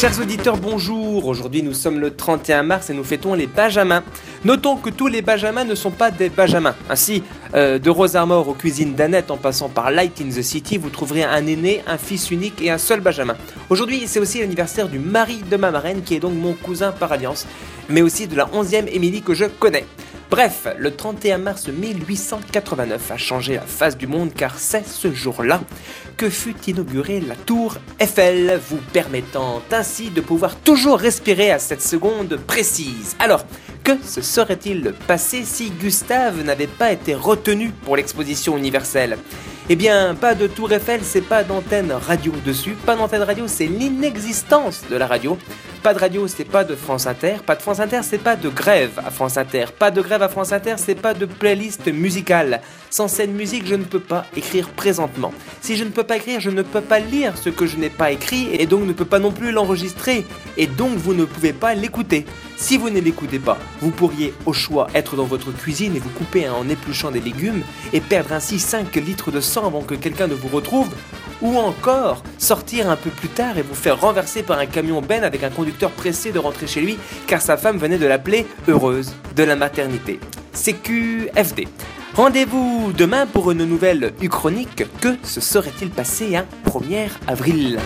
Chers auditeurs, bonjour. Aujourd'hui, nous sommes le 31 mars et nous fêtons les Benjamins. Notons que tous les Benjamins ne sont pas des Benjamins. Ainsi, euh, de Rose Armor aux cuisines d'Annette en passant par Light in the City, vous trouverez un aîné, un fils unique et un seul Benjamin. Aujourd'hui, c'est aussi l'anniversaire du mari de ma marraine qui est donc mon cousin par alliance, mais aussi de la 11e Émilie que je connais. Bref, le 31 mars 1889 a changé la face du monde car c'est ce jour-là que fut inaugurée la tour Eiffel, vous permettant ainsi de pouvoir toujours respirer à cette seconde précise. Alors, que se serait-il passé si Gustave n'avait pas été retenu pour l'exposition universelle? Eh bien, pas de tour Eiffel, c'est pas d'antenne radio dessus. Pas d'antenne radio, c'est l'inexistence de la radio. Pas de radio, c'est pas de France Inter. Pas de France Inter, c'est pas de grève à France Inter. Pas de grève à France Inter, c'est pas de playlist musicale. Sans cette musique, je ne peux pas écrire présentement. Si je ne peux pas écrire, je ne peux pas lire ce que je n'ai pas écrit et donc ne peux pas non plus l'enregistrer. Et donc vous ne pouvez pas l'écouter. Si vous ne l'écoutez pas, vous pourriez au choix être dans votre cuisine et vous couper en épluchant des légumes et perdre ainsi 5 litres de sang avant que quelqu'un ne vous retrouve, ou encore sortir un peu plus tard et vous faire renverser par un camion Ben avec un conducteur pressé de rentrer chez lui car sa femme venait de l'appeler heureuse de la maternité. CQFD. Rendez-vous demain pour une nouvelle Uchronique. Que se serait-il passé un 1er avril?